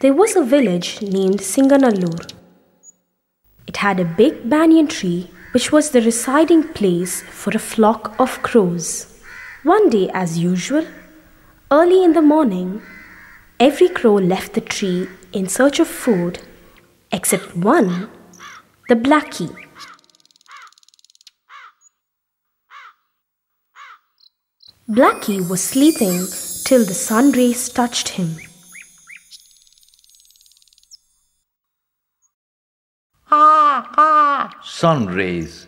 There was a village named Singanallur. It had a big banyan tree which was the residing place for a flock of crows. One day, as usual, early in the morning, every crow left the tree in search of food except one, the blackie. Blackie was sleeping till the sun rays touched him. Sun rays.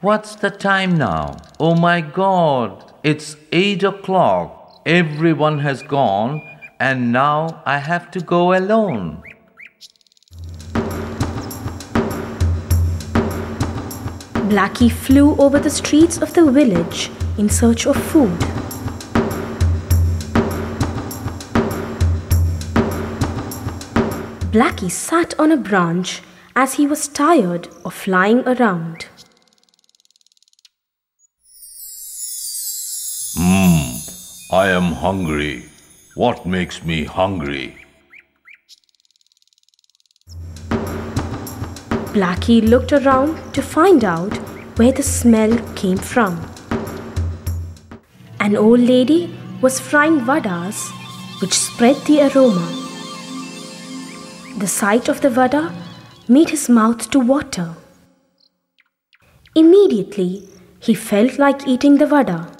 What's the time now? Oh my god, it's 8 o'clock. Everyone has gone, and now I have to go alone. Blackie flew over the streets of the village in search of food. Blackie sat on a branch as he was tired of flying around. Hmm, I am hungry. What makes me hungry? Blackie looked around to find out where the smell came from. An old lady was frying vadas which spread the aroma. The sight of the vada made his mouth to water. Immediately, he felt like eating the vada.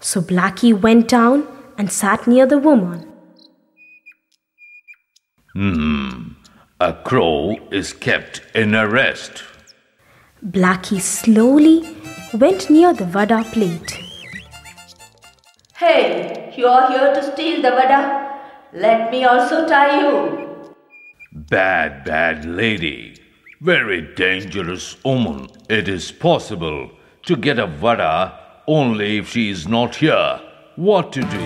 So Blackie went down and sat near the woman. Hmm, a crow is kept in arrest. Blackie slowly went near the vada plate. Hey, you are here to steal the vada? Let me also tie you. Bad, bad lady. Very dangerous woman. It is possible to get a vada only if she is not here. What to do?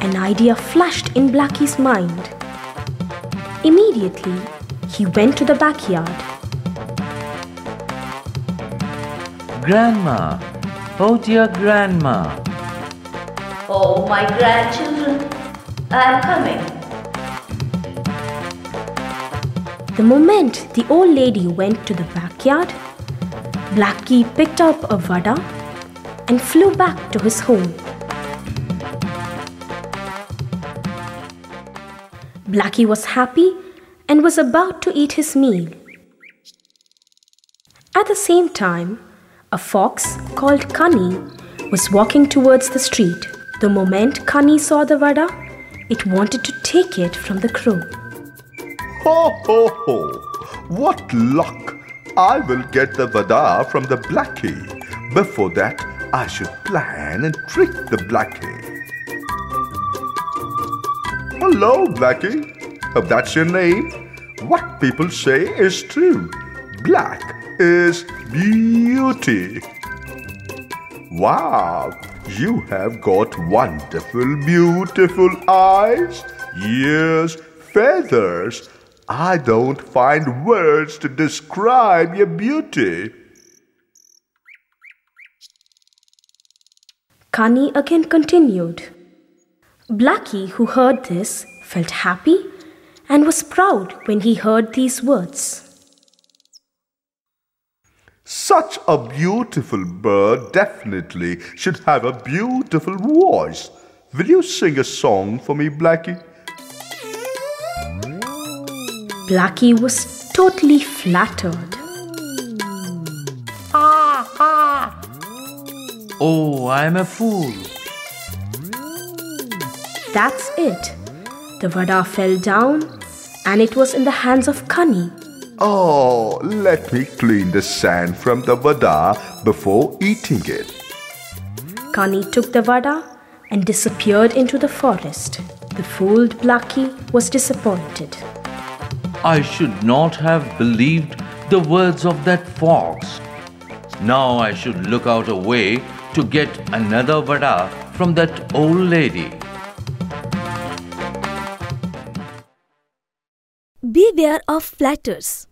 An idea flashed in Blackie's mind. Immediately, he went to the backyard. Grandma, oh dear grandma. Oh, my grandchildren, I am coming. The moment the old lady went to the backyard, Blackie picked up a vada and flew back to his home. Blackie was happy and was about to eat his meal. At the same time, a fox called Cunny was walking towards the street. The moment Cunny saw the vada, it wanted to take it from the crow. Ho ho ho! What luck! I will get the vada from the blackie. Before that, I should plan and trick the blackie. Hello, blackie. If that's your name, what people say is true. Black is beauty. Wow, you have got wonderful, beautiful eyes, ears, feathers, I don't find words to describe your beauty. Kani again continued. Blackie, who heard this, felt happy and was proud when he heard these words. Such a beautiful bird definitely should have a beautiful voice. Will you sing a song for me, Blackie? Blackie was totally flattered. Oh, I am a fool. That's it. The vada fell down and it was in the hands of Kani. Oh, let me clean the sand from the vada before eating it. Kani took the vada and disappeared into the forest. The fooled Blackie was disappointed. I should not have believed the words of that fox. Now I should look out a way to get another vada from that old lady. Beware of flatters.